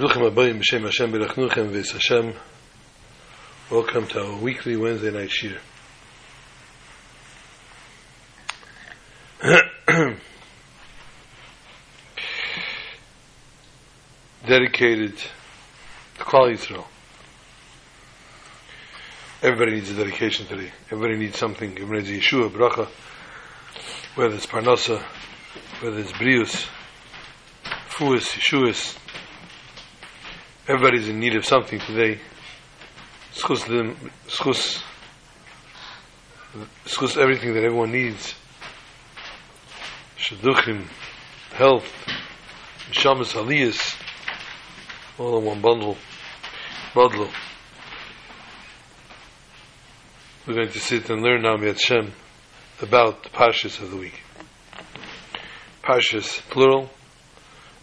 Bruchim Abayim B'Shem Hashem Berachnuchem V'Es Hashem Welcome to our weekly Wednesday night shir. Dedicated to Klal Yisrael. Everybody needs a dedication today. Everybody needs something. Everybody needs Yeshua, Bracha, whether it's Parnasa, whether it's Brius, Fuas, Yeshuas, everybody's in need of something today. Schus them, schus, schus everything that everyone needs. Shaduchim, health, shamas aliyas, all in one bundle, bundle. We're going to sit and learn now Miat Shem about the Parshas of the week. Parshas, plural,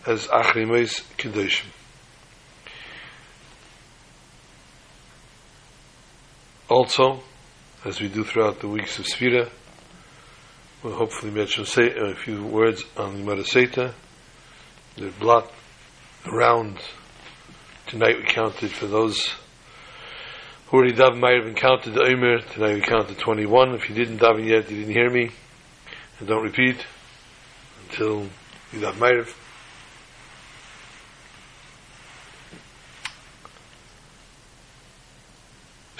as Achrimais Kedoshim. Also, as we do throughout the weeks of Sfira, we'll hopefully mention say a few words on the Seta. The blot around tonight we counted for those who already daven might have been counted the Omer. Tonight we counted 21. If you didn't daven yet, you didn't hear me. And don't repeat until you daven might have.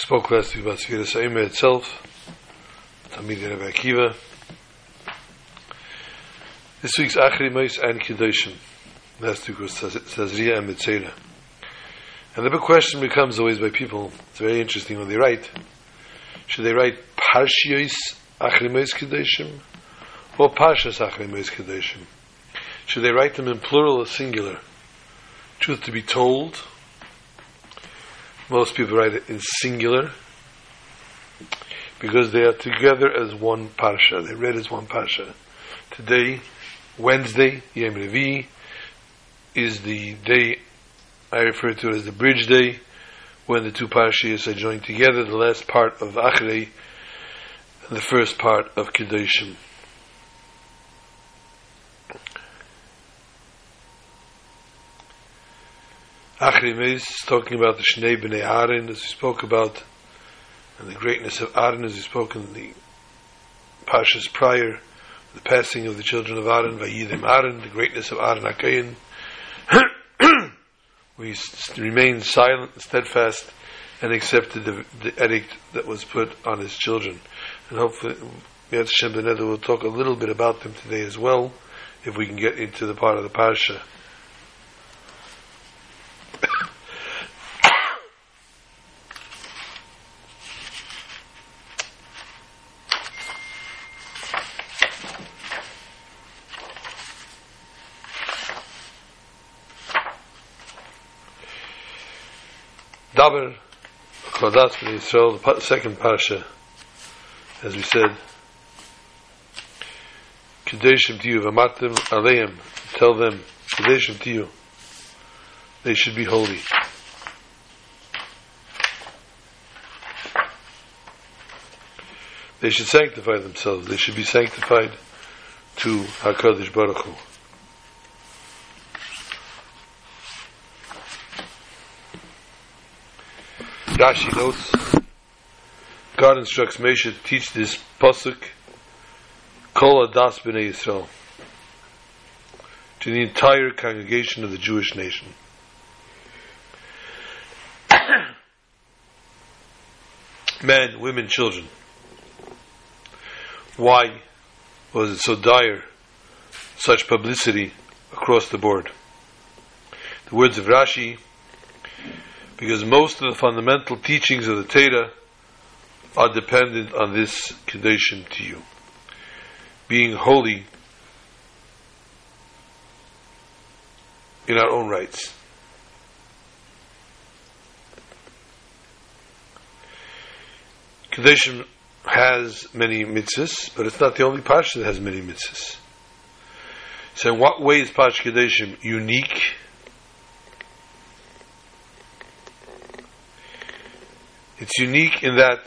Spoke last week about Sfiras Omer itself, Tamid Rebbe Akiva. This week's Achri Mois and Kedoshim. Last week was Tazria and Metzora. And the big question becomes always by people, it's very interesting when they write, should they write Parshios Achri Mois Kedoshim or Parshas Achri Mois Kedoshim? Should they write them in plural or singular? Truth to be told, most people write it in singular because they are together as one parsha. They read as one parsha. Today, Wednesday, Yom Revi, is the day I refer to as the bridge day, when the two parshas are joined together. The last part of Achrei and the first part of Kedoshim. Achrim is talking about the Shnei B'nei Aaron, as we spoke about, and the greatness of Aaron, as we spoke in the Pashas prior, the passing of the children of Aaron, Vayidem Aaron, the greatness of Aaron HaKayin. we remained silent steadfast and accepted the, the edict that was put on his children. And hopefully, Yad Shem will talk a little bit about them today as well, if we can get into the part of the Parsha. Daber, Chodat Yisrael, the second parasha, as we said, Kadeshim to you, Vamatim Aleim, tell them, Kadeshim to you, they should be holy. They should sanctify themselves. They should be sanctified to Hakadosh Baruch Hu. Rashi notes, God instructs Moshe to teach this pasuk, Kol Adas B'nai Yisrael, to the entire congregation of the Jewish nation. Men, women, children. Why was it so dire, such publicity across the board? The words of Rashi because most of the fundamental teachings of the Torah are dependent on this condition to you. Being holy in our own rights. Kedoshim has many mitzvahs, but it's not the only parsha that has many mitzvahs. So in what way is Parsha Kedoshim unique? It's unique in that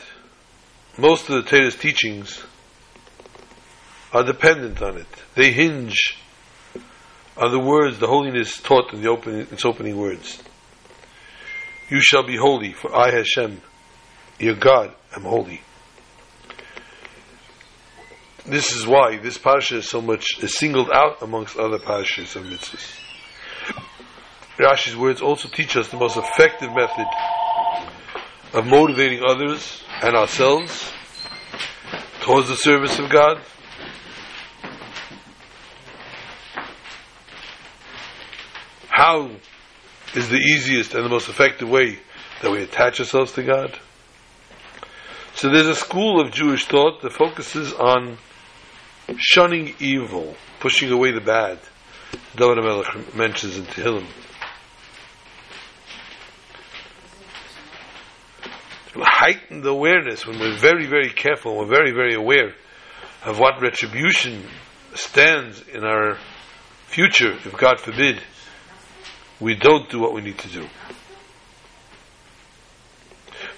most of the Torah's teachings are dependent on it. They hinge on the words, the holiness taught in the opening, its opening words. You shall be holy, for I, Hashem, your God, am holy. This is why this parsha is so much is singled out amongst other parashas of mitzvahs. Rashi's words also teach us the most effective method of motivating others and ourselves towards the service of God. How is the easiest and the most effective way that we attach ourselves to God? So there's a school of Jewish thought that focuses on shunning evil, pushing away the bad. David HaMelech mentions in Tehillim. Heightened awareness when we're very, very careful, we're very, very aware of what retribution stands in our future, if God forbid, we don't do what we need to do.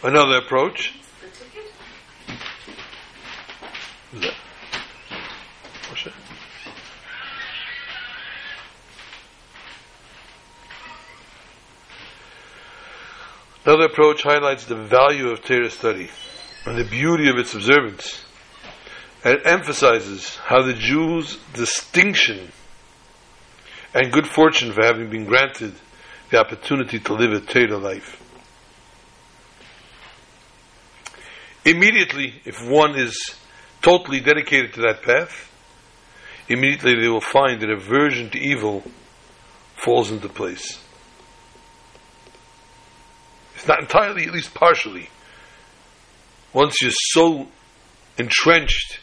Another approach. Another approach highlights the value of Torah study and the beauty of its observance. And it emphasizes how the Jews' distinction and good fortune for having been granted the opportunity to live a Torah life. Immediately, if one is totally dedicated to that path, immediately they will find that aversion to evil falls into place. Not entirely, at least partially. Once you're so entrenched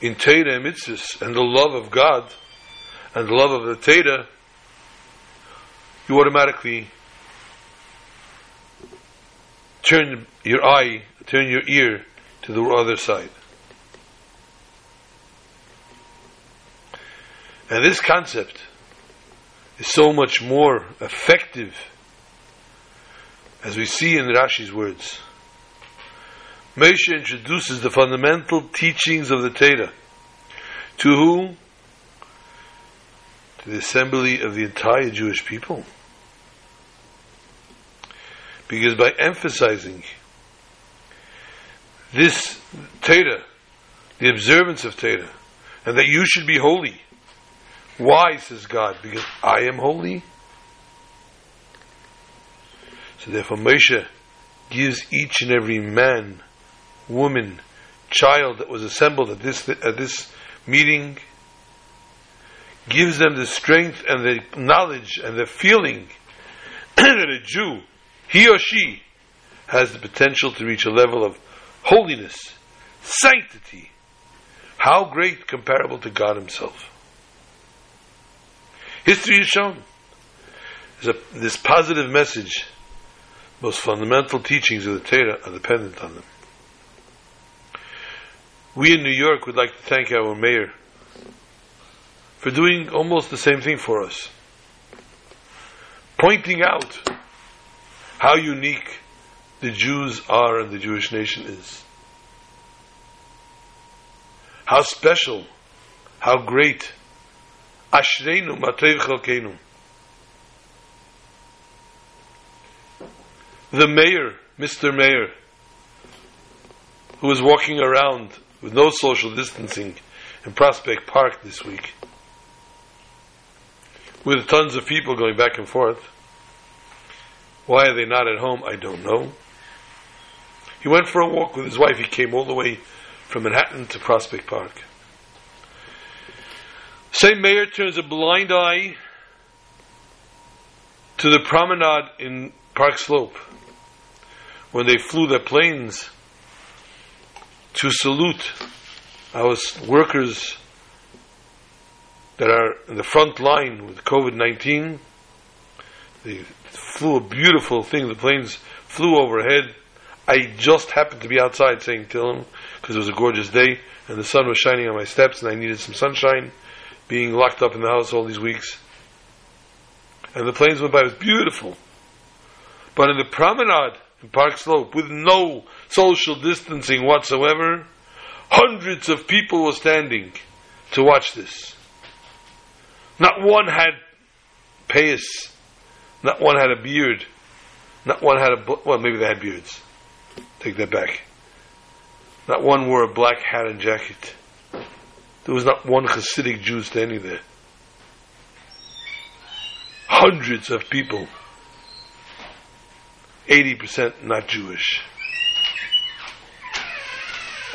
in Torah and mitzvahs and the love of God and the love of the Torah, you automatically turn your eye, turn your ear to the other side. And this concept is so much more effective as we see in Rashi's words. Moshe introduces the fundamental teachings of the Torah. To who? To the assembly of the entire Jewish people. Because by emphasizing this Torah, the observance of Torah, and that you should be holy. Why, says God? Because I am holy? So therefore Moshe gives each and every man, woman, child that was assembled at this at this meeting gives them the strength and the knowledge and the feeling that a Jew, he or she, has the potential to reach a level of holiness, sanctity. How great comparable to God Himself. History has shown this positive message most fundamental teachings of the Torah are dependent on them. We in New York would like to thank our mayor for doing almost the same thing for us. Pointing out how unique the Jews are and the Jewish nation is. How special, how great. Ashreinu matrev chalkeinu. The mayor, Mr. Mayor, who was walking around with no social distancing in Prospect Park this week, with tons of people going back and forth. Why are they not at home? I don't know. He went for a walk with his wife. He came all the way from Manhattan to Prospect Park. Same mayor turns a blind eye to the promenade in Park Slope when they flew their planes to salute our workers that are in the front line with COVID 19. They flew a beautiful thing. The planes flew overhead. I just happened to be outside saying them because it was a gorgeous day and the sun was shining on my steps and I needed some sunshine, being locked up in the house all these weeks. And the planes went by. It was beautiful. But in the promenade, in Park Slope with no social distancing whatsoever. Hundreds of people were standing to watch this. Not one had payas. Not one had a beard. Not one had a, well, maybe they had beards. Take that back. Not one wore a black hat and jacket. There was not one Hasidic Jew standing there. Hundreds of people. 80% not Jewish.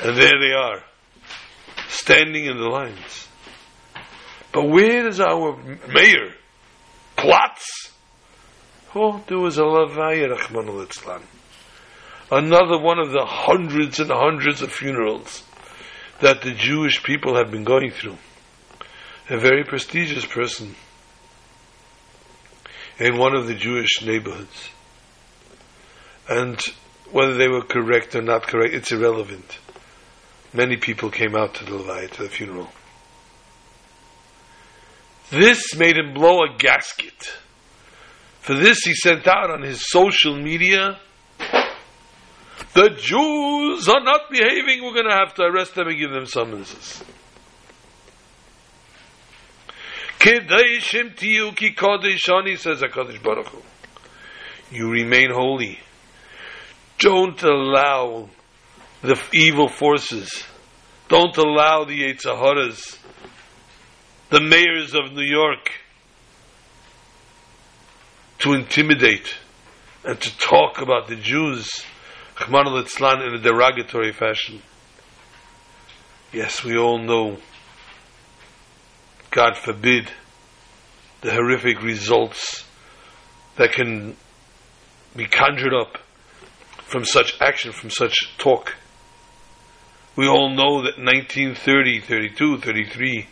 And there they are, standing in the lines. But where is our mayor? Plots? Oh, there was a Lavaya Rahman al Another one of the hundreds and hundreds of funerals that the Jewish people have been going through. A very prestigious person in one of the Jewish neighborhoods. And whether they were correct or not correct, it's irrelevant. Many people came out to the Levaya, to the funeral. This made him blow a gasket. For this, he sent out on his social media the Jews are not behaving, we're going to have to arrest them and give them summonses. Kedeshim tiyu ki kodeshani, says HaKadosh Baruch Hu. You remain holy. Don't allow the evil forces. Don't allow the Yetzaharas, the mayors of New York, to intimidate and to talk about the Jews Rahman al in a derogatory fashion. Yes, we all know, God forbid, the horrific results that can be conjured up from such action, from such talk. We all know that 1930, 32, 33,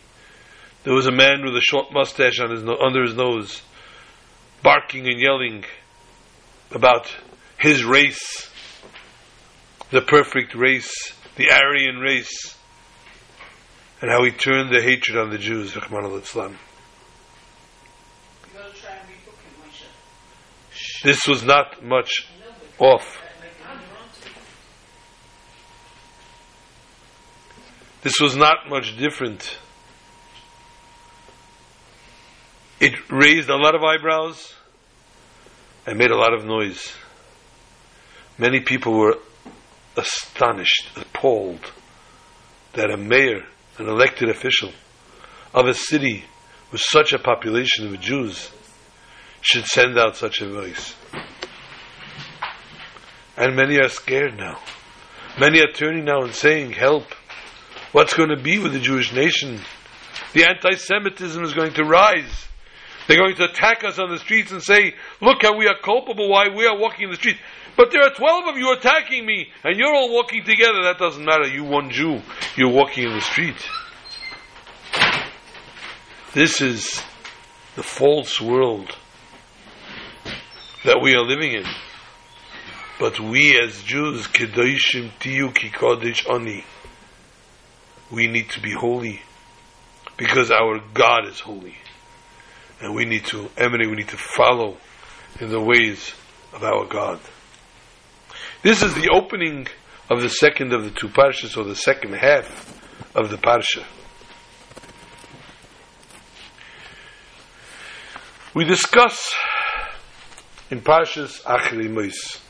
there was a man with a short mustache on his no- under his nose, barking and yelling about his race the perfect race, the Aryan race, and how he turned the hatred on the Jews, Rahman al-Islam. This was not much off. This was not much different. It raised a lot of eyebrows and made a lot of noise. Many people were astonished, appalled that a mayor, an elected official of a city with such a population of Jews should send out such a voice. And many are scared now. Many are turning now and saying, help. What's going to be with the Jewish nation? The anti-Semitism is going to rise. They're going to attack us on the streets and say, look how we are culpable, why we are walking in the streets. But there are 12 of you attacking me, and you're all walking together. That doesn't matter. You one Jew. You're walking in the street. This is the false world that we are living in. But we as Jews, Kedoshim Tiyu Ki Kodesh Ani, we need to be holy because our God is holy. And we need to emanate, we need to follow in the ways of our God. This is the opening of the second of the two parshas, or the second half of the parsha. We discuss in parshas Achri Mois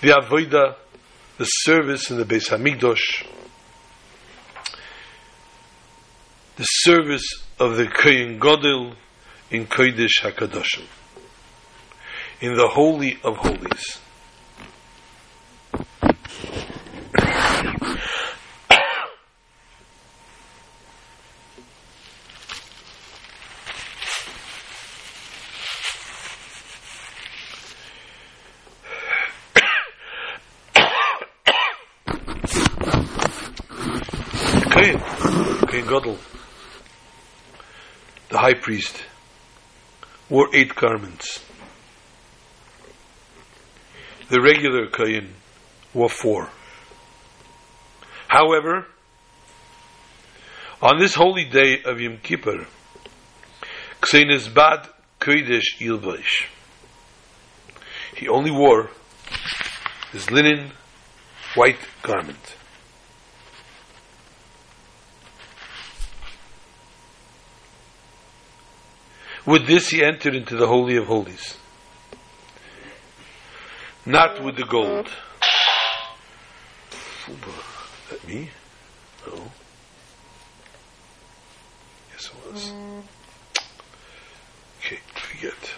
the avoda, the service in the Beis Hamikdash, the service of the Kohen Gadol in Kodesh Hakadoshim, in the Holy of Holies. Gadol, the high priest, wore eight garments. The regular Kayin wore four. However, on this holy day of Yom Kippur, Ksenes Bad Kodesh Ilvash, he only wore his linen white garment. With this he entered into the Holy of Holies. Not with the gold. That me? No. Yes, it was. Okay, forget.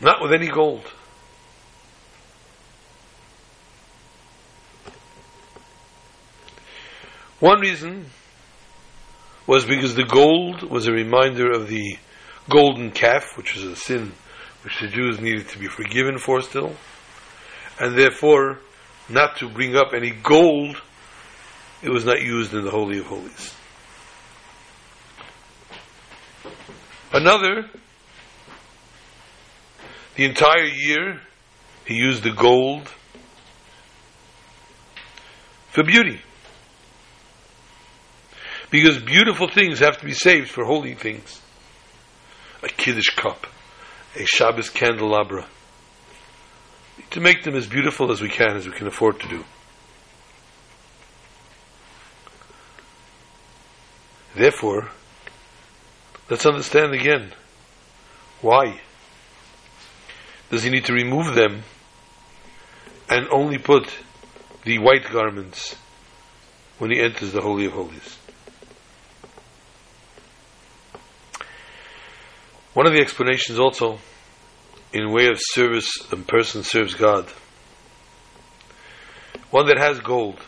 Not with any gold. One reason was because the gold was a reminder of the golden calf, which was a sin which the Jews needed to be forgiven for still, and therefore not to bring up any gold, it was not used in the Holy of Holies. Another, the entire year, he used the gold for beauty. Because beautiful things have to be saved for holy things. A Kiddush cup, a Shabbos candelabra. To make them as beautiful as we can, as we can afford to do. Therefore, let's understand again why does he need to remove them and only put the white garments when he enters the Holy of Holies? One of the explanations also, in way of service, a person serves God. One that has gold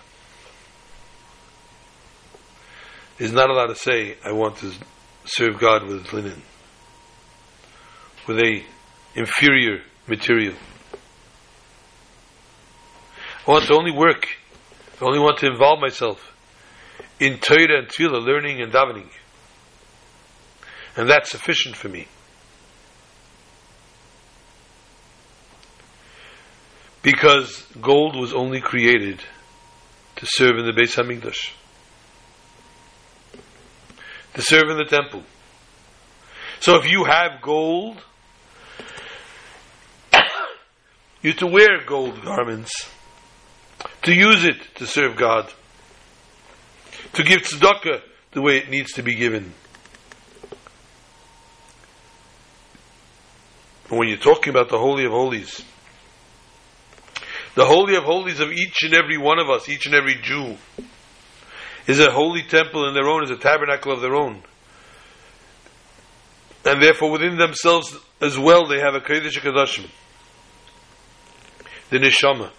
is not allowed to say, I want to serve God with linen, with a inferior material. I want to only work, I only want to involve myself in Torah and Tefillah, learning and davening. And that's sufficient for me. Because gold was only created to serve in the Beis Hamikdash, to serve in the temple. So if you have gold, you to wear gold garments, to use it to serve God, to give tzedakah the way it needs to be given. When you're talking about the Holy of Holies, the Holy of Holies of each and every one of us, each and every Jew, is a holy temple in their own, is a tabernacle of their own. And therefore within themselves as well they have a Kodesh HaKadoshim. The Neshama.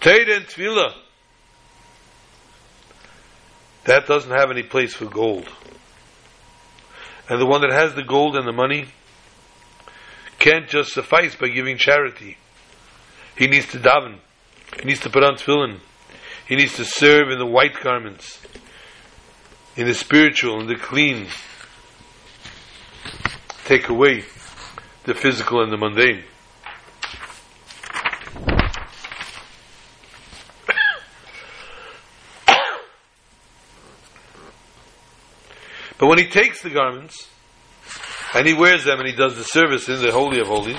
Teir and Tefillah. That doesn't have any place for gold. And the one that has the gold and the money can't just suffice by giving charity. He needs to daven. He needs to put on tefillin. He needs to serve in the white garments, in the spiritual, in the clean. Take away the physical and the mundane. But when he takes the garments and he wears them and he does the service in the Holy of Holies,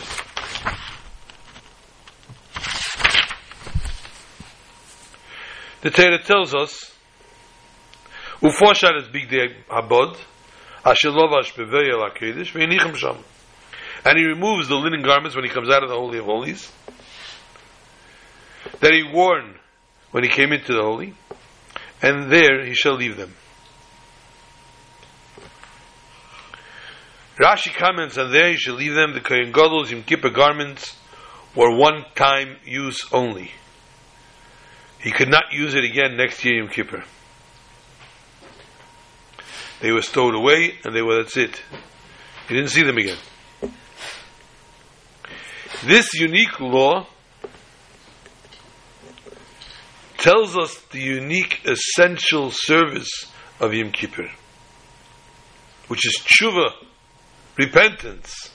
The Torah tells us, Ufoshar is big habod, asher lovash bevei el HaKedesh, sham. And he removes the linen garments when he comes out of the Holy of Holies, that he worn when he came into the Holy, and there he shall leave them. Rashi comments, and there he shall leave them, the Kohen Gadol's Yom Kippur garments were one-time use only. He could not use it again next year Yom Kippur. They were stowed away, and they were that's it. He didn't see them again. This unique law tells us the unique essential service of Yom Kippur, which is tshuva, repentance,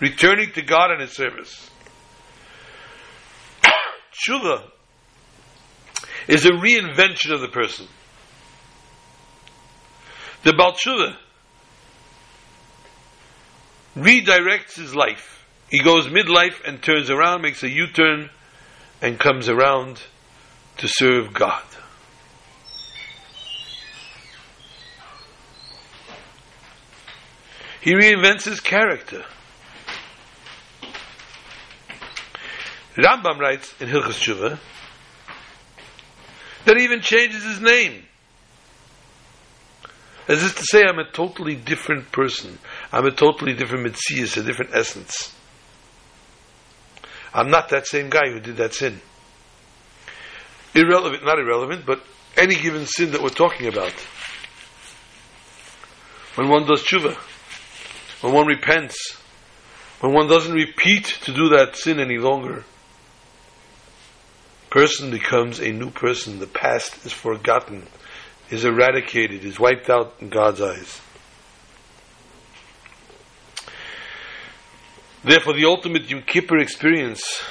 returning to God and His service. Tshuva is a reinvention of the person. The Baltshuva redirects his life. He goes midlife and turns around, makes a U turn, and comes around to serve God. He reinvents his character. Rambam writes in Hilchas Tshuva that he even changes his name. As is to say, I'm a totally different person. I'm a totally different Metzias, a different essence. I'm not that same guy who did that sin. Irrelevant, not irrelevant, but any given sin that we're talking about. When one does tshuva, when one repents, when one doesn't repeat to do that sin any longer, person becomes a new person. The past is forgotten is eradicated, is wiped out in God's eyes. Therefore, the ultimate Yom Kippur experience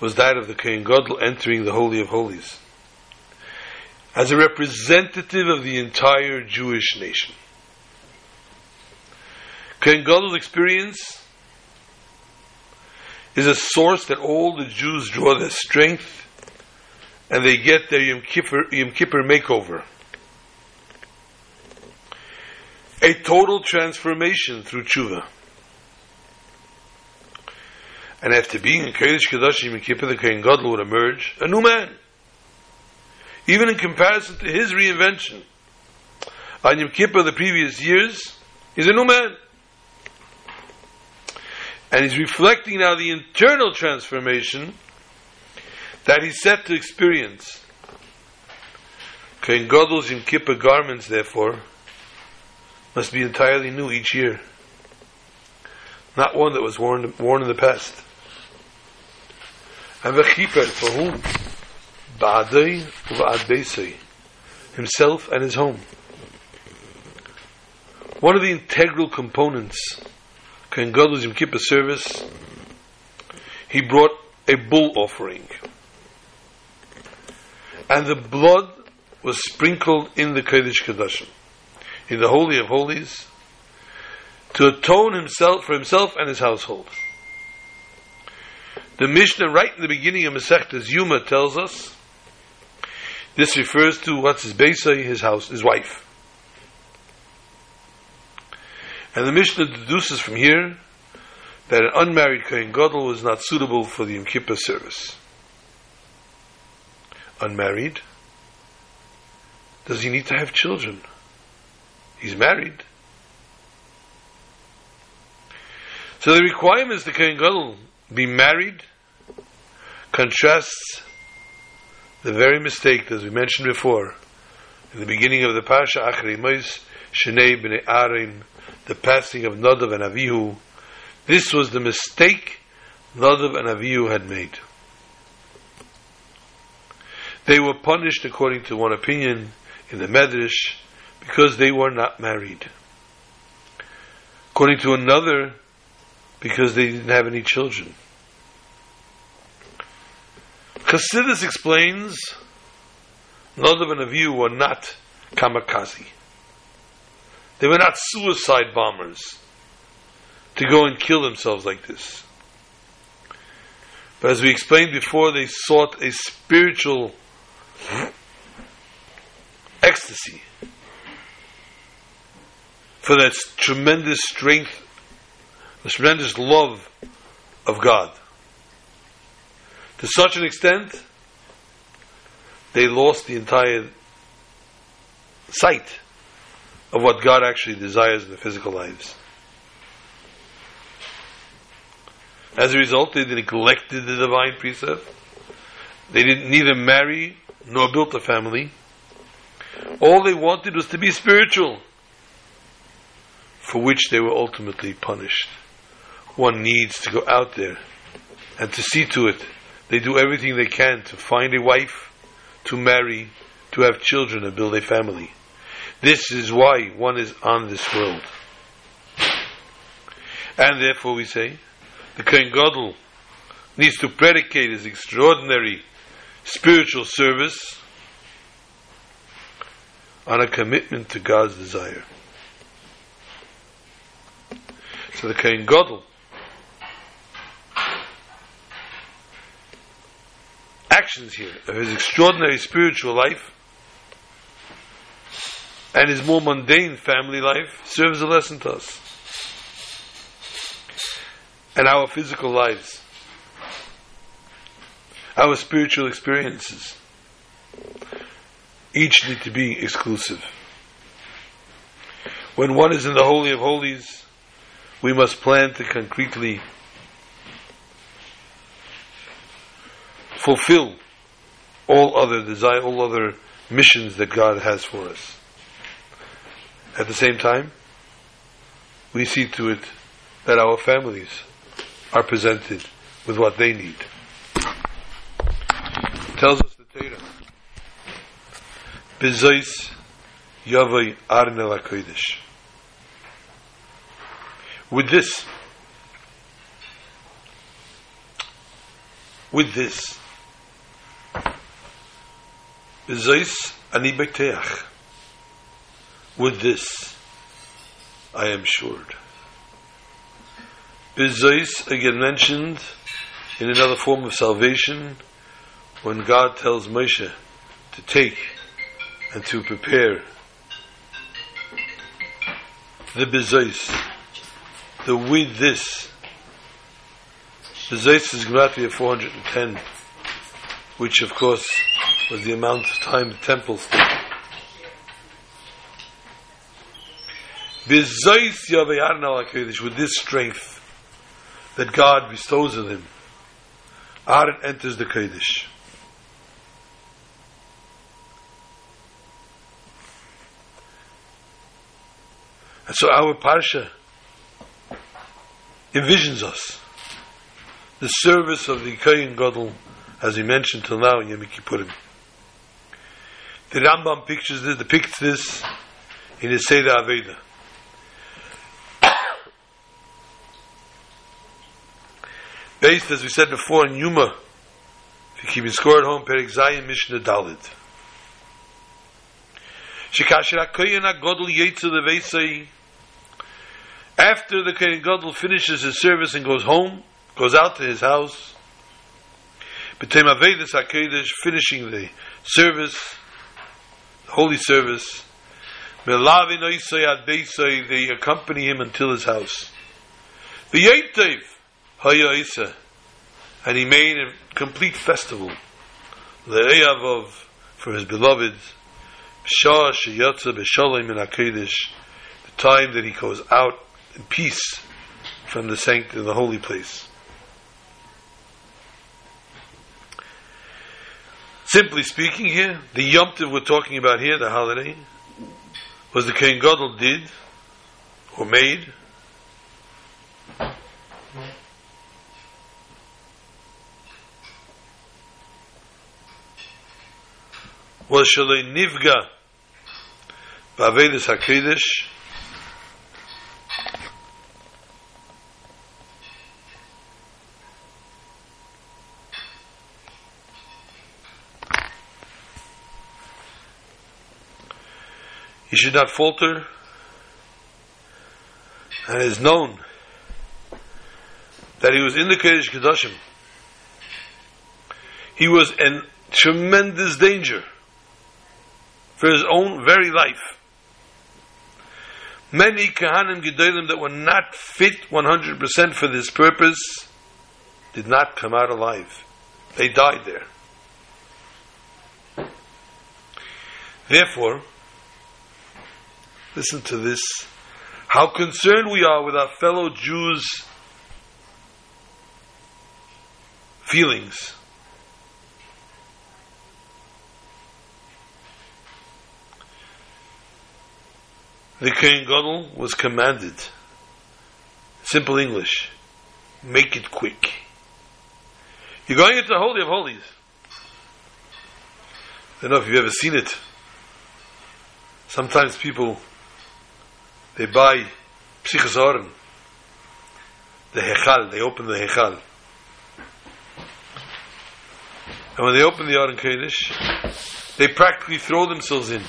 was that of the Kohen Gadol entering the Holy of Holies as a representative of the entire Jewish nation. Kohen Gadol's experience is a source that all the Jews draw their strength and they get their Yom Kippur, Yom Kippur makeover. A total transformation through tshuva. And after being in Kodesh Kodashim Yom Kippur, the Kohen Gadol would emerge a new man. Even in comparison to his reinvention on Yom Kippur the previous years, he's a new man. And he's reflecting now the internal transformation that he's set to experience. Kohen Gadol's Yom Kippur garments, therefore, must be entirely new each year. Not one that was worn, worn in the past. And the Kippur, for whom? Ba'adei u'ba'adbeisei. Himself and his home. One of the integral components, Kohen Gadol's Yom Kippur service, he brought a bull offering and the blood was sprinkled in the Kodesh Kodashim, in the Holy of Holies, to atone himself for himself and his household. The Mishnah, right in the beginning of Masechtas Yuma, tells us this refers to what's his Beisai, his house, his wife. And the Mishnah deduces from here that an unmarried Kohen Gadol was not suitable for the Yom Kippur service unmarried, does he need to have children? He's married. So the requirements the Kohen Gadol be married contrasts the very mistake as we mentioned before in the beginning of the Pasha Achrei Mois Shnei Bnei Arim the passing of Nadav and Avihu this was the mistake Nadav and Avihu had made they were punished, according to one opinion, in the Medrash, because they were not married. According to another, because they didn't have any children. Chassidus explains, Nadav and Avihu were not kamikaze. They were not suicide bombers to go and kill themselves like this. But as we explained before, they sought a spiritual ecstasy for that tremendous strength, the tremendous love of God. To such an extent, they lost the entire sight of what God actually desires in the physical lives. As a result, they neglected the divine precept. They didn't neither marry nor built a family. All they wanted was to be spiritual, for which they were ultimately punished. One needs to go out there and to see to it they do everything they can to find a wife, to marry, to have children, and build a family. This is why one is on this world. And therefore we say, the Kohen Gadol needs to predicate his extraordinary spiritual service on a commitment to God's desire. So the Kohen Gadol actions here of his extraordinary spiritual life and his more mundane family life serves a lesson to us. And our physical lives, our spiritual experiences, each need to be exclusive. When one is in the Holy of Holies, we must plan to concretely fulfill all other desire, all other missions that God has for us. At the same time, we see to it that our families are presented with what they need. tells us the Torah. Bezois Yavai Arnel HaKodesh. With this, with this, Bezois Ani Beteach. With this, I am assured. Bezois, again mentioned in another form of salvation, when God tells Moshe to take and to prepare the bezois, the with this. Bezois is Gmatria 410, which of course was the amount of time the temple stood. Bezois Yavayarna HaKadosh, with this strength that God bestows on him, Aaron enters the Kodesh. And so our Parsha envisions us the service of the Kohen Gadol, as we mentioned till now in Yom Kippurim. The Rambam pictures this, depicts this in his Seder Aveda. Based, as we said before, in Yuma, if you keep it score at home, Perik Zayin Mishnah Dalit. Shekasher HaKoyen HaGodol after the Kohen Gadol finishes his service and goes home, goes out to his house, B'tem Avedis HaKodesh, finishing the service, the holy service, Melavin Oisei Ad they accompany him until his house. V'yetev Haya Isa, and he made a complete festival, Le'eyav of, for his beloved, Shah Sheyatza B'Shalom in HaKodesh, the time that he goes out in peace from the sanctum, the holy place. Simply speaking here, the Yom we're talking about here, the holiday, was the Kohen Gadol did, or made, was Shalei Nivga Ba'avedis HaKadosh He should not falter. And is known that he was in the Kodesh Kedoshim. He was in tremendous danger for his own very life. Many Kahanim Gedolim that were not fit 100% for this purpose did not come out alive. They died there. Therefore, Listen to this. How concerned we are with our fellow Jews' feelings. The Kohen Gadol was commanded, simple English, make it quick. You're going into the Holy of Holies. I don't know if you've ever seen it. Sometimes people they buy Psichazoren, the Hechal, they open the Hechal. And when they open the Aron Kodesh, they practically throw themselves in.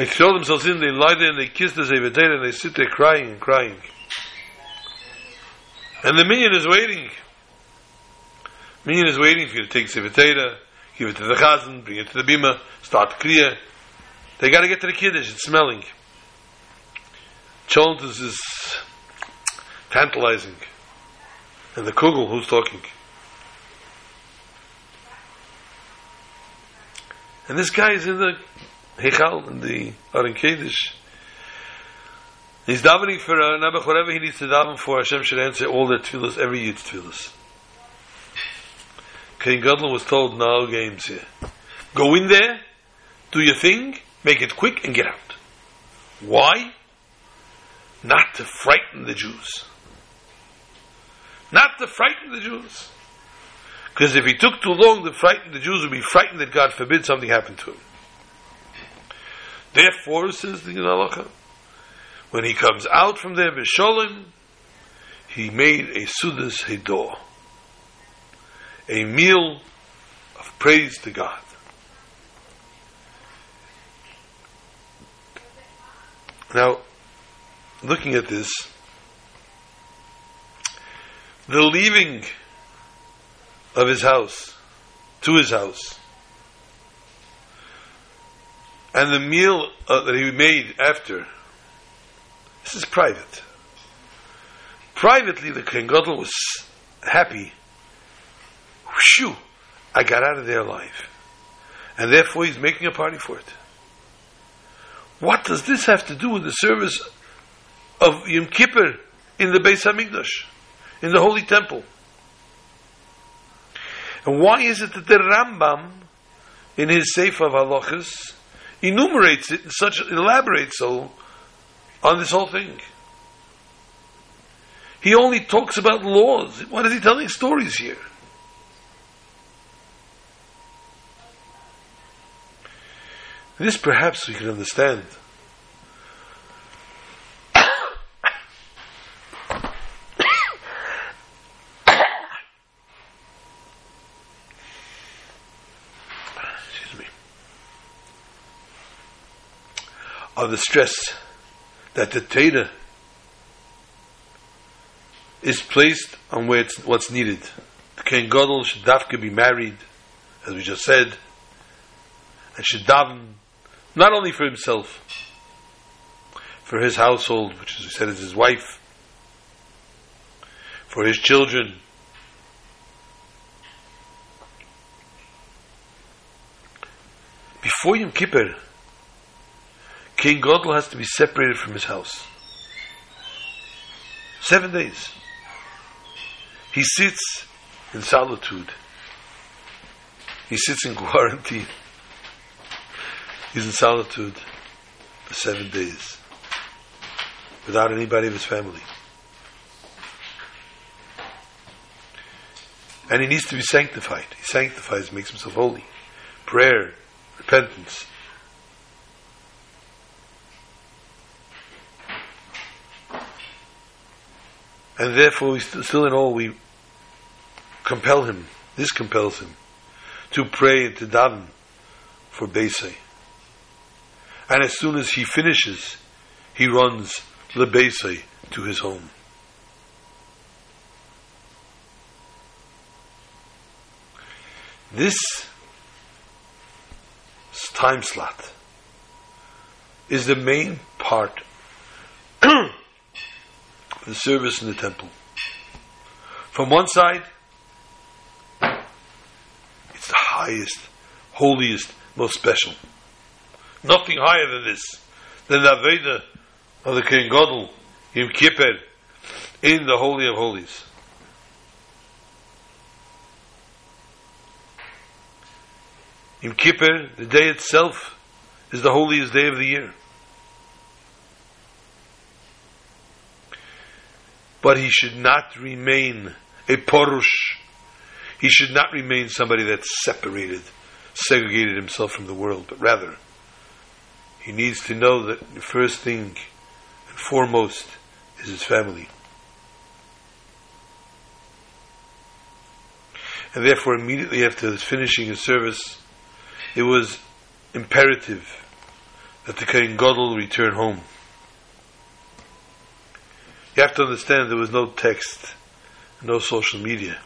They throw themselves in, they lie there and they kiss the Zevedera and they sit there crying and crying. And the minyan is waiting. Minyan is waiting for you to take Zevedera, give it to the Chazan, bring it to the Bima, start Kriya. They got to get to the Kiddush. It's smelling. Cholent is tantalizing. And the Kugel, who's talking? And this guy is in the Hechal, in the Aron Kiddush. He's davening for uh, Nebuch, whatever he needs to daven for, Hashem should answer all their tefillahs, every yid's tefillahs. Kohen Gadol was told, no games here. Go in there, do your thing, make it quick, and get out. Why? Not to frighten the Jews. Not to frighten the Jews. Because if he took too long to frighten the Jews, would be frightened that God forbid something happened to him. Therefore, says the Halacha, when he comes out from there, Bisholim, he made a Sudas Hedor, a meal of praise to God. Now, looking at this, the leaving of his house to his house and the meal uh, that he made after this is private. Privately the Kohen Gadol was happy. Shoo I got out of there alive. And therefore he's making a party for it. What does this have to do with the service of Yom Kippur in the Beis Hamikdash, in the Holy Temple? And why is it that the Rambam, in his Sefer of Halachas, enumerates it in such, elaborates so on this whole thing? He only talks about laws. Why is he telling stories here? This perhaps we can understand. The stress that the Torah is placed on where it's, what's needed. The Kohen Gadol should be married, as we just said, and should daven not only for himself, for his household, which as we said is his wife, for his children, before Yom Kippur, Kohen Gadol has to be separated from his house. Seven days. He sits in solitude. He sits in quarantine. He's in solitude for seven days without anybody of his family. And he needs to be sanctified. He sanctifies, makes himself holy. Prayer, repentance. And therefore, still in all, we compel him, this compels him, to pray and to daven for Beisei. And as soon as he finishes, he runs Lebesei to his home. This time slot is the main part the service in the temple. From one side, it's the highest, holiest, most special. Nothing higher than this, than the Avodah of the Kohen Gadol, Yom Kippur, in the Holy of Holies. Yom Kippur, the day itself, is the holiest day of the year. But he should not remain a porush. He should not remain somebody that's separated, segregated himself from the world, but rather, he needs to know that the first thing and foremost is his family. And therefore, immediately after finishing his service, it was imperative that the Kohen Gadol return home. You have to understand there was no text, no social media.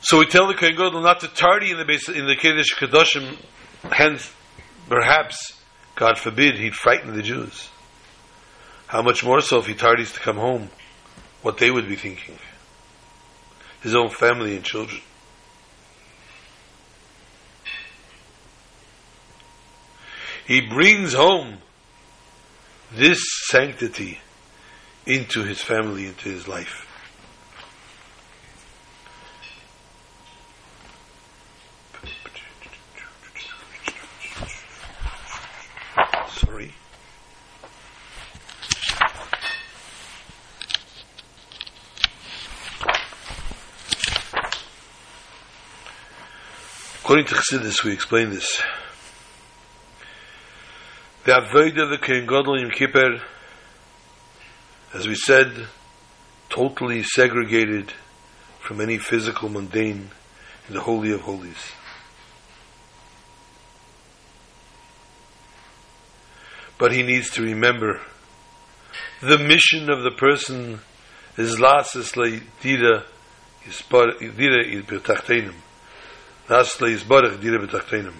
So we tell the Kohen Gadol not to tardy in the base, in the Kodesh Kedoshim hence, perhaps, God forbid, he'd frighten the Jews. How much more so if he tardies to come home, what they would be thinking. His own family and children. He brings home this sanctity into his family, into his life. Sorry. According to Chassidus, we explain this. The Avodah the Kohen Gadol Yom Kippur, as we said, totally segregated from any physical mundane in the Holy of Holies. But he needs to remember the mission of the person is lasas dira dira b'tachtenim. Lasas dira b'tachtenim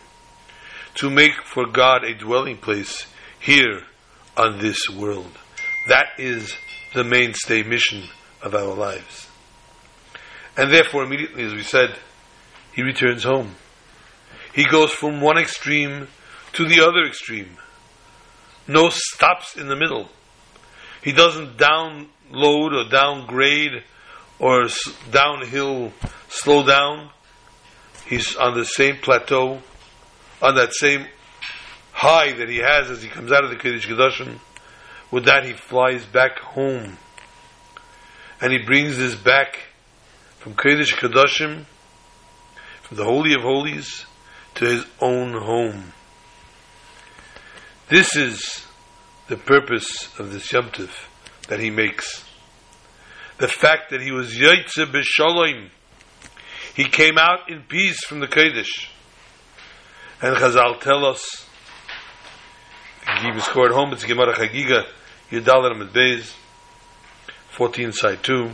to make for God a dwelling place here on this world. That is the mainstay mission of our lives. And therefore, immediately, as we said, he returns home. He goes from one extreme to the other extreme. No stops in the middle. He doesn't download or downgrade or downhill slow down. He's on the same plateau on that same high that he has as he comes out of the Kodesh Kedoshim, with that he flies back home. And he brings this back from Kodesh Kedoshim, from the Holy of Holies, to his own home. This is the purpose of this Yom Tov that he makes. The fact that he was Yaitze B'Shalom, he came out in peace from the Kodesh. And Chazal tell us, he was scored home, it's Gemara Chagiga, Yudal Amid Beis, 14 side 2.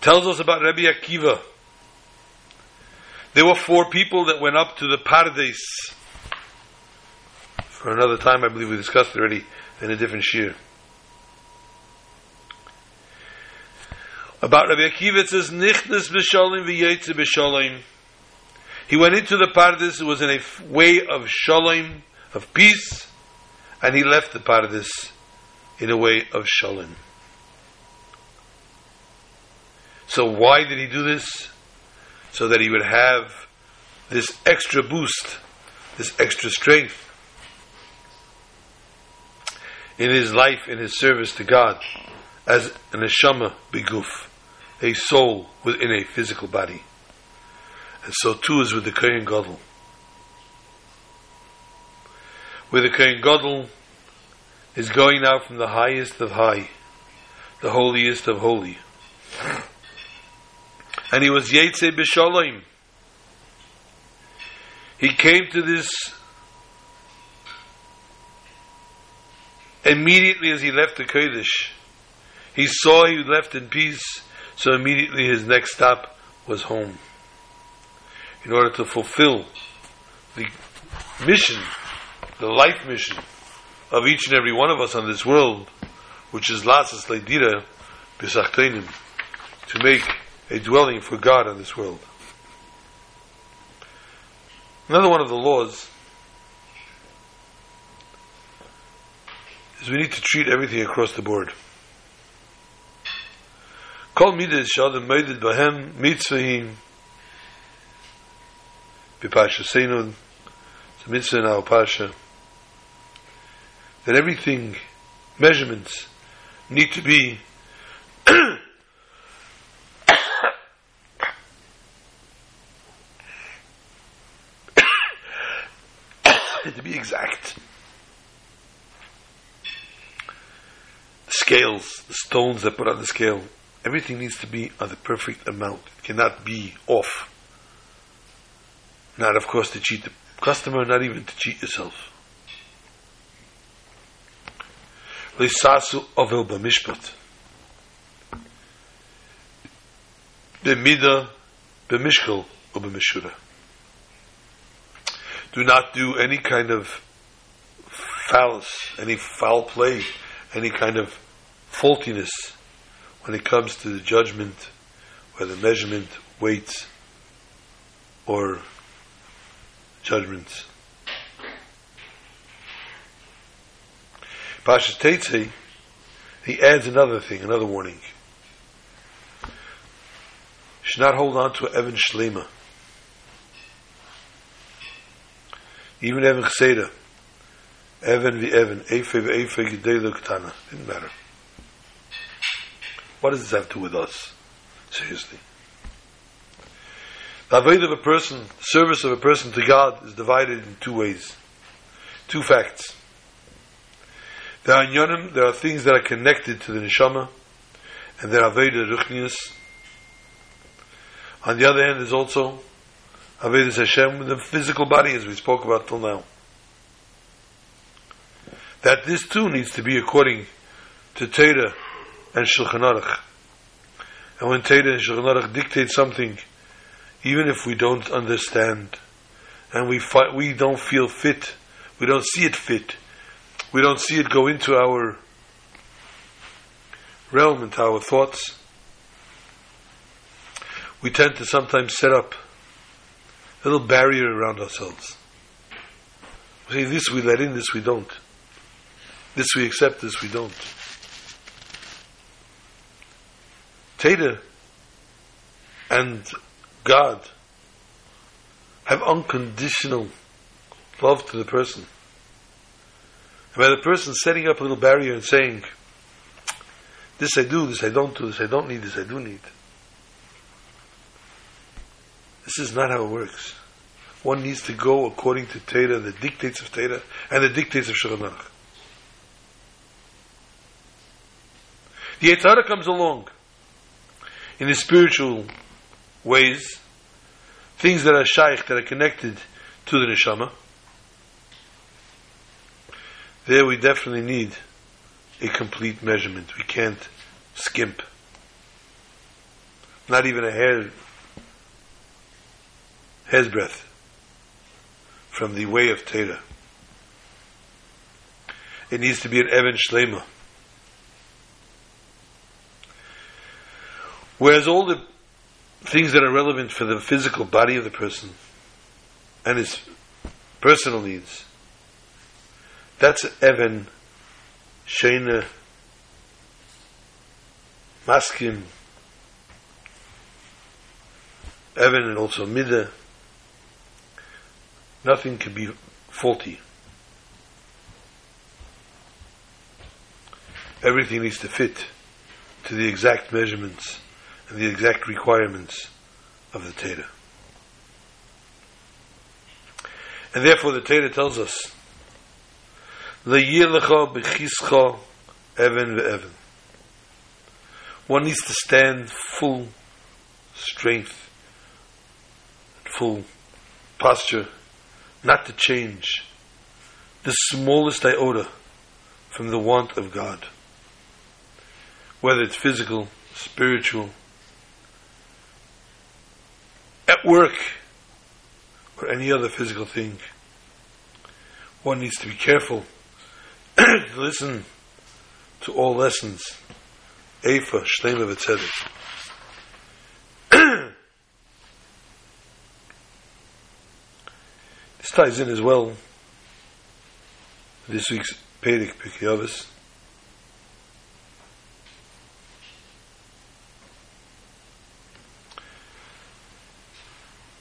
Tells us about Rabbi Akiva. There were four people that went up to the Pardes. For another time, I believe we discussed already in a different shir. About Rabbi Akiva, it says, Nichnes b'sholim v'yetze b'sholim. He went into the Pardes, it was in a way of shalom, of peace, and he left the Pardes in a way of shalom. So why did he do this? So that he would have this extra boost, this extra strength in his life, in his service to God, as an neshama biguf, a soul within a physical body. And so too is with the Kohen Gadol. With the Kohen Gadol is going out from the highest of high, the holiest of holy. And he was Yetze B'Shalom. He came to this immediately as he left the Kodesh. He saw he left in peace, so immediately his next stop was home in order to fulfill the mission, the life mission of each and every one of us on this world, which is Lasas Leidira B'Sachtenim, to make a dwelling for God on this world. Another one of the laws is we need to treat everything across the board. Kol midas shadam meided bahem mitzvahim Bipasha mitzvah in our Pasha, that everything, measurements, need to be to be exact. The scales, the stones that put on the scale, everything needs to be on the perfect amount. It cannot be off. Not, of course, to cheat the customer, not even to cheat yourself. Lisasu ovel b'mishpat. B'mida, b'mishkel, or b'mishura. Do not do any kind of phallus, any foul play, any kind of faultiness when it comes to the judgment the measurement, weights, or judgments. Pashas Tetzei, he adds another thing, another warning. Should not hold on to Evan Shlema. Even Evan Chseda. Evan v Evan. Efe v Efe Gedele Ktana. Didn't matter. What does this have to do with us? Seriously. The avoid of a person, service of a person to God is divided in two ways. Two facts. There are yonim, there are things that are connected to the neshama, and there are Aveda Ruchnius. On the other hand, there's also Aveda Hashem, with the physical body, as we spoke about till now. That this too needs to be according to Teda and Shulchan Aruch. And when Teda and Shulchan Aruch dictate something, even if we don't understand, and we fi- we don't feel fit, we don't see it fit, we don't see it go into our realm, into our thoughts. We tend to sometimes set up a little barrier around ourselves. We say, this we let in, this we don't. This we accept, this we don't. Teda and God have unconditional love to the person. And by the person setting up a little barrier and saying, this I do, this I don't do, this I don't need, this I do need. This is not how it works. One needs to go according to Teda, the dictates of Teda, and the dictates of Shulchan The Yetzirah comes along in the spiritual ways, things that are shaykh, that are connected to the neshama. There we definitely need a complete measurement. We can't skimp. Not even a hair, hair's breadth from the way of Teda. It needs to be an Evan Shlema. Whereas all the things that are relevant for the physical body of the person and his personal needs that's Evan, Shena, Maskim, Evan and also Mida. Nothing can be faulty. Everything needs to fit to the exact measurements and the exact requirements of the Teda. And therefore the Teda tells us Le'yilecha b'chischa even ve'even. One needs to stand full strength, full posture, not to change the smallest iota from the want of God. Whether it's physical, spiritual, at work, or any other physical thing. One needs to be careful listen to all lessons. Eifa, Shlema V'Tzedek. this ties in as well this week's Pedic Pikiyavis.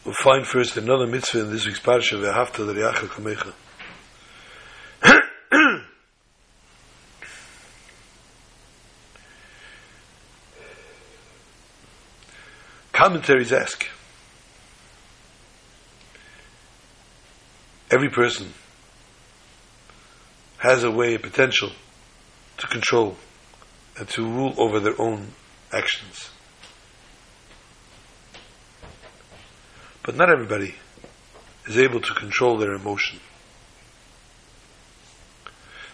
We'll find first another mitzvah in this week's parsha, Ve'hafta l'riacha kamecha. Commentaries ask every person has a way, a potential to control and to rule over their own actions. But not everybody is able to control their emotion.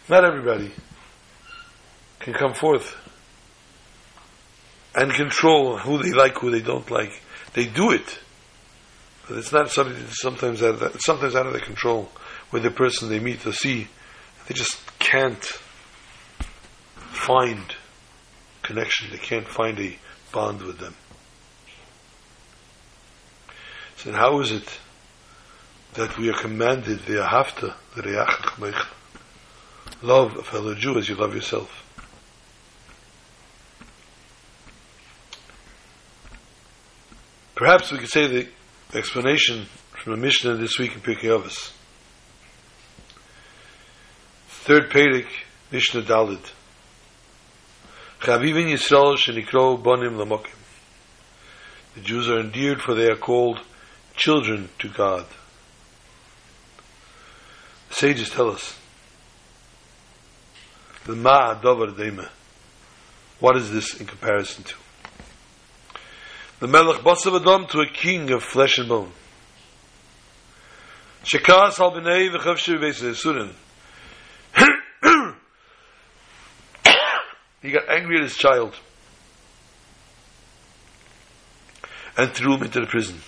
Not everybody can come forth and control who they like, who they don't like. They do it. but it's not something that's sometimes out of the, sometimes out of their control, where the person they meet or see, they just can't find connection. They can't find a bond with them. So how is it that we are commanded the ahafta, the reach love a fellow Jew as you love yourself? Perhaps we could say the explanation from the Mishnah this week in Pirkei Avos. Third Perek, Mishnah Dalid. Chavivin Yisrael shenikro bonim lamokim. The Jews are endeared for they are called children to God. The sages tell us the ma davar dema. What is this in comparison to? the melech basav adam to a king of flesh and bone. Shekas al b'nei v'chav surin. He got angry at his child and threw him into the prison.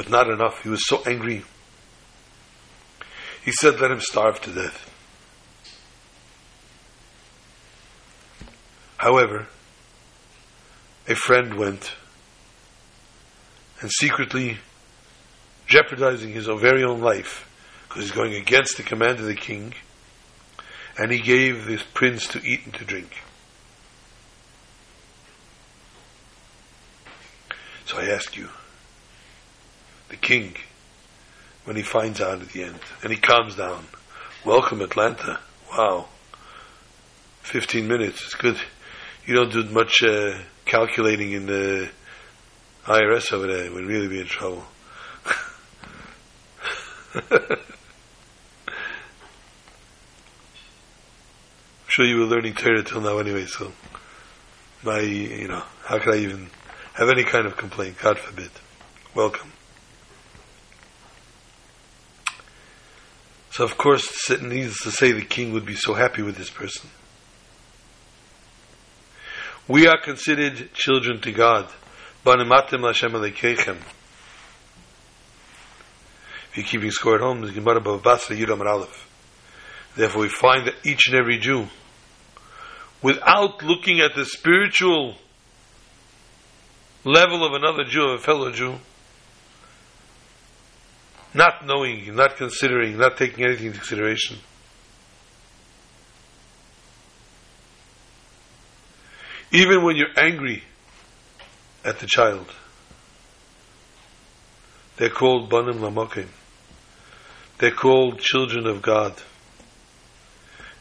But not enough. He was so angry. He said, let him starve to death. However, a friend went and secretly jeopardizing his very own life because he's going against the command of the king and he gave this prince to eat and to drink. So I ask you, the king, when he finds out at the end, and he calms down, welcome Atlanta, wow, 15 minutes, it's good. You don't do much uh, calculating in the IRS over there, we'd really be in trouble. I'm sure you were learning Torah till now anyway, so my, you know, how could I even have any kind of complaint? God forbid. Welcome. So of course, needs to say the king would be so happy with this person. We are considered children to God. If you're keeping score at home, Therefore, we find that each and every Jew, without looking at the spiritual level of another Jew, of a fellow Jew, not knowing, not considering, not taking anything into consideration, Even when you're angry at the child, they're called Banim Lamokim. They're called children of God.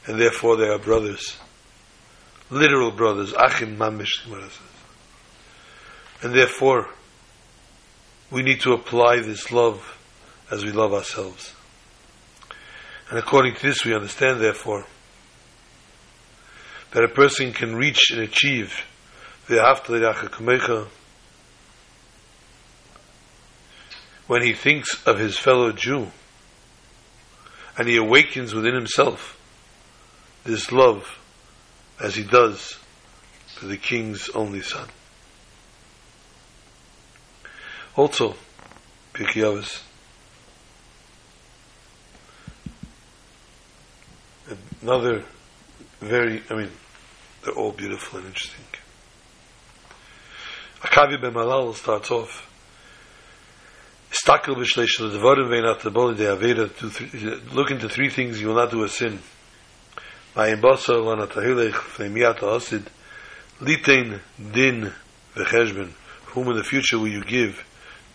And therefore they are brothers. Literal brothers. Achim Mamish, And therefore, we need to apply this love as we love ourselves. And according to this, we understand, therefore, that a person can reach and achieve the afterlife Kamecha when he thinks of his fellow Jew and he awakens within himself this love as he does for the king's only son. Also, Pirkei Avos, another very, I mean, they're all beautiful and interesting. Akavi ben Malal starts off. Stakel b'shleish l'devarim ve'inat l'boli de'aveda. Look into three things you will not do a sin. Ma'im basa l'anatahilech f'neimiyat ha'asid. Litein din v'cheshben. Whom in the future will you give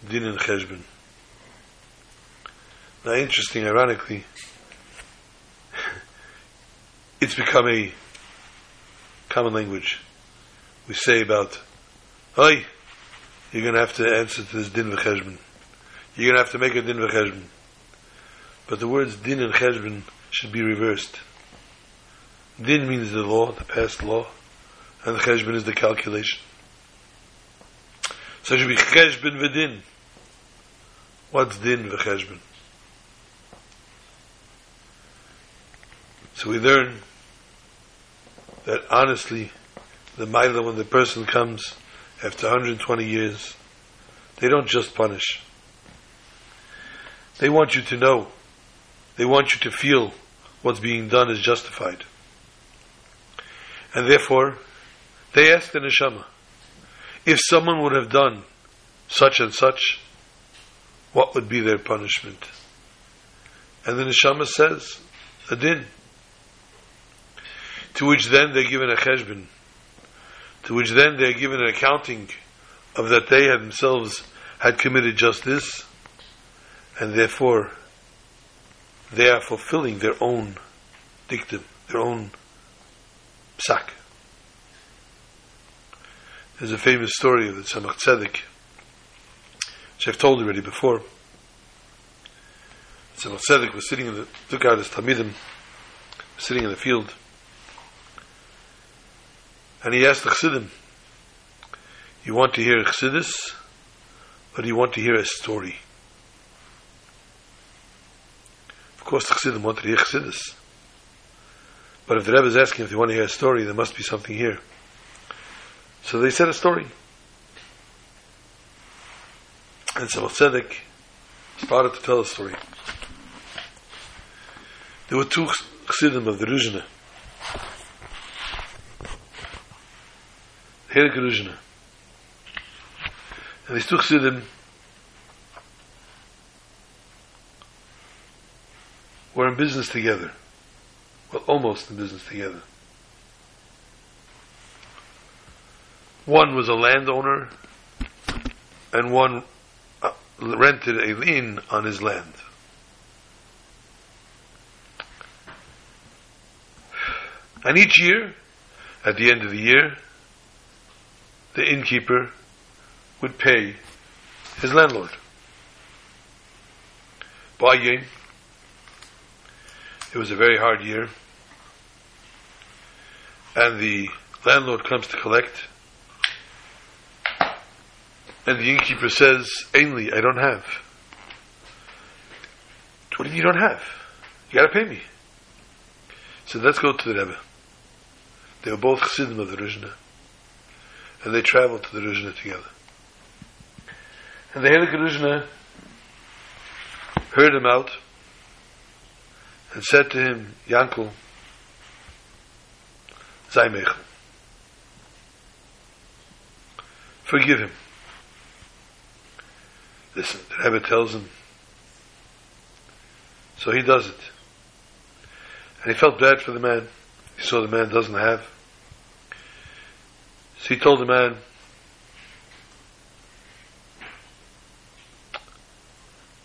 din and cheshben? Now interesting, ironically, it's become a common language. We say about, "Hey, you're going to have to answer to this din v'cheshbon. You're going to have to make a din v'cheshbon." But the words din and cheshbon should be reversed. Din means the law, the past law, and cheshbon is the calculation. So it should be cheshbon v'din. What's din v'cheshbon? So we learn that honestly, the Maila, when the person comes after 120 years, They don't just punish. They want you to know. They want you to feel what's being done is justified. And therefore, they ask the neshama, if someone would have done such and such, what would be their punishment? And the neshama says, a din. To which then they're given a cheshbon. To which then they're given an accounting of that they had themselves had committed just this, and therefore they are fulfilling their own dictum, their own psak. There's a famous story of the Tzemach Tzedek, which I've told already before. Tzemach Tzedek was sitting in the, took out his Talmidim, sitting in the field, and he asked the Chassidim, you want to hear Chassidus, or do you want to hear a story? Of course, the Chassidim wanted to hear Chassidus. But if the Rebbe is asking if they want to hear a story, there must be something here. So they said a story. And so Tzedek started to tell a story. There were two Chassidim of the Ruzhna. Helik Ruzhna. And these two Chassidim were in business together. Well, almost in business together. One was a landowner, and one uh, rented a lien on his land. And each year, at the end of the year, the innkeeper would pay his landlord. By it was a very hard year, and the landlord comes to collect, and the innkeeper says, Ainley, I don't have. What do you, you don't have? You gotta pay me. So let's go to the Rebbe. They were both Chassidim of the Ruzhna. And they traveled to the Ruzhna together. And the Heilige Ruzhna heard him out and said to him, Yankel, Zaymech, forgive him. Listen, the Rebbe tells him. So he does it. And he felt bad for the man. He saw the man doesn't have. So he told the man,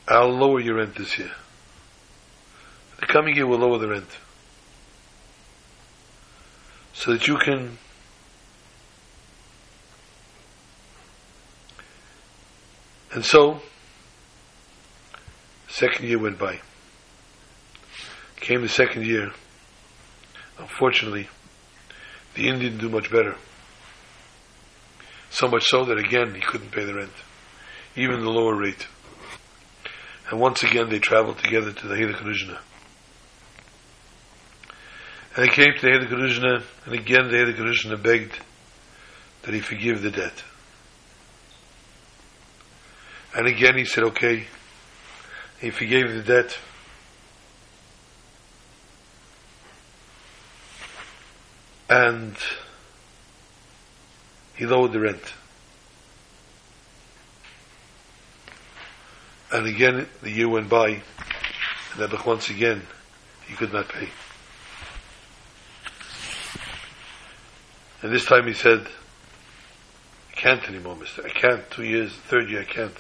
I'll lower your rent this year. The coming year will lower the rent. So that you can And so, second year went by. Came the second year. Unfortunately, the inn didn't do much better. So much so that again he couldn't pay the rent, even the lower rate. And once again they traveled together to the Heilig Ruzhna. And they came to the Heilig Ruzhna, and again the Heilig Ruzhna begged that he forgive the debt. And again he said, okay. He forgave the debt. And he lowered the rent. And again, the year went by, and then once again, he could not pay. And this time he said, I can't anymore, mister. I can't. Two years, third year, I can't.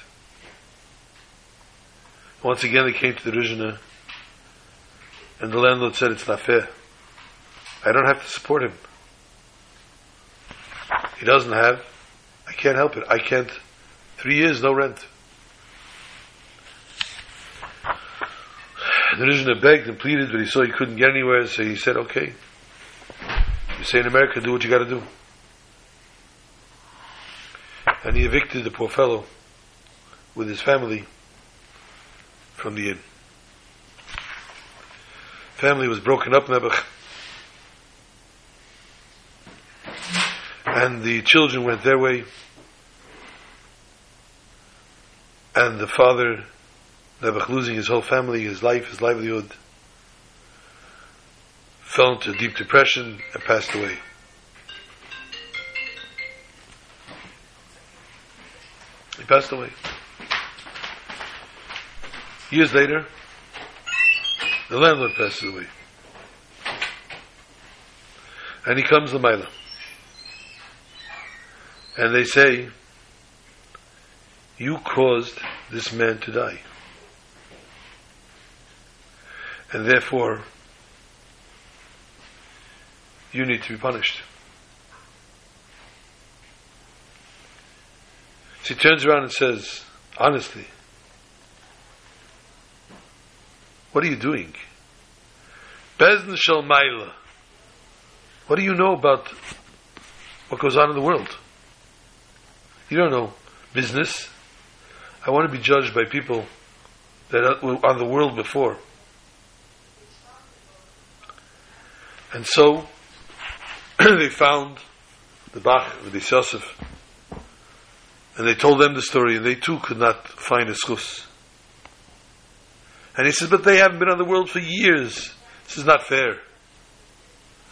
Once again, they came to the Ruzhna, and the landlord said, It's not fair. I don't have to support him. He doesn't have. I can't help it. I can't. Three years, no rent. The Ruzhna begged and pleaded, but he saw he couldn't get anywhere, so he said, Okay. You say in America, do what you got to do. And he evicted the poor fellow with his family from the inn. Family was broken up, Nebuch. And the children went their way. and the father, Nebuch, losing his whole family, his life, his livelihood, fell into deep depression and passed away. He passed away. Years later, the landlord passes away. And he comes to Mila. And they say, You caused this man to die. And therefore, you need to be punished. So he turns around and says, honestly, what are you doing? Bezn shel Maila. What do you know about what goes on in the world? You don't know business. I want to be judged by people that were on the world before. And so they found the Bach, of the Yosef, and they told them the story, and they too could not find a schus. And he says, but they haven't been on the world for years. This is not fair.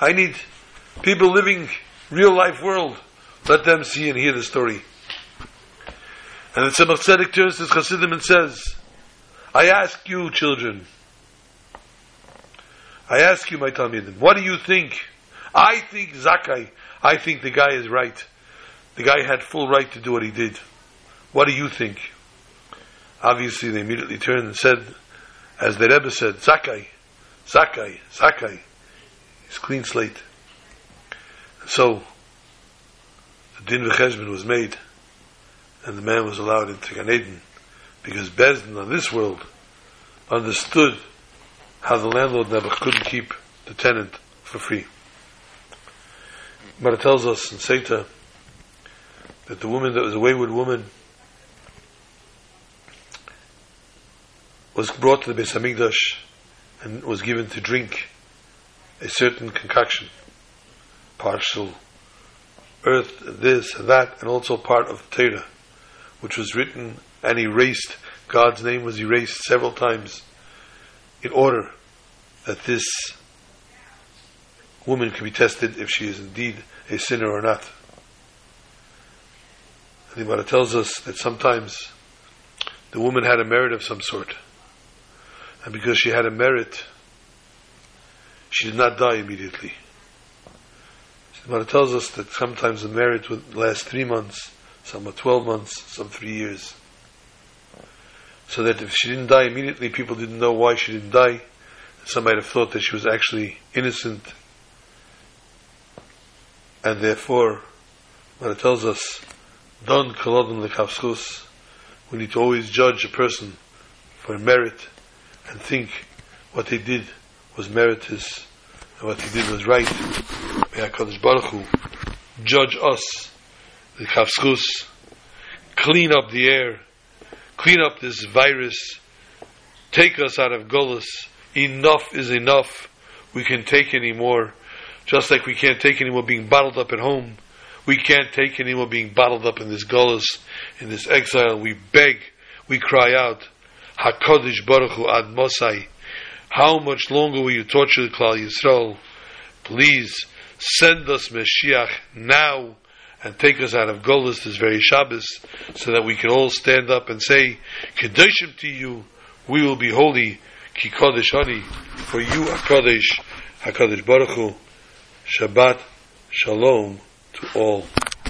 I need people living real life world. Let them see and hear the story. And the Tzemach Tzedek turns to Chassidim and says, I ask you, children, I ask you, my Talmidim, what do you think? I think Zakai, I think the guy is right. The guy had full right to do what he did. What do you think? Obviously, they immediately turned and said, as the Rebbe said, Zakai, Zakai, Zakai. He's clean slate. So, the Din V'cheshbon was made, and the man was allowed into Gan Eden, because Bezdin on this world understood how the landlord never couldn't keep the tenant for free. But it tells us in Seta that the woman that was a wayward woman was brought to the Beis Hamikdash and was given to drink a certain concoction, partial earth, this that, and also part of Torah, which was written and erased. God's name was erased several times in order that this woman can be tested if she is indeed a sinner or not. The Gemara tells us that sometimes the woman had a merit of some sort. And because she had a merit, she did not die immediately. The Gemara tells us that sometimes the merit would last three months, some are 12 months, some three years. So that if she didn't die immediately, people didn't know why she didn't die. Some might have thought that she was actually innocent. And therefore, when it tells us Don kolodin lekavschus. We need to always judge a person for merit and think what they did was meritorious and what they did was right. May HaKadosh Baruch Hu judge us, the kavschus, clean up the air, clean up this virus, take us out of gullus. Enough is enough. We can take anymore. Just like we can't take any more being bottled up at home we can't take anymore being bottled up in this gullus, in this exile. We beg, we cry out, HaKadosh Baruch Hu Ad Mosai, how much longer will you torture the Klal Yisrael? Please send us Mashiach now and take us out of Golis this very Shabbos so that we can all stand up and say, Kedoshim to you, we will be holy, Ki Kodesh for you are Kodesh, HaKadosh Baruch Hu, Shabbat, Shalom, to all.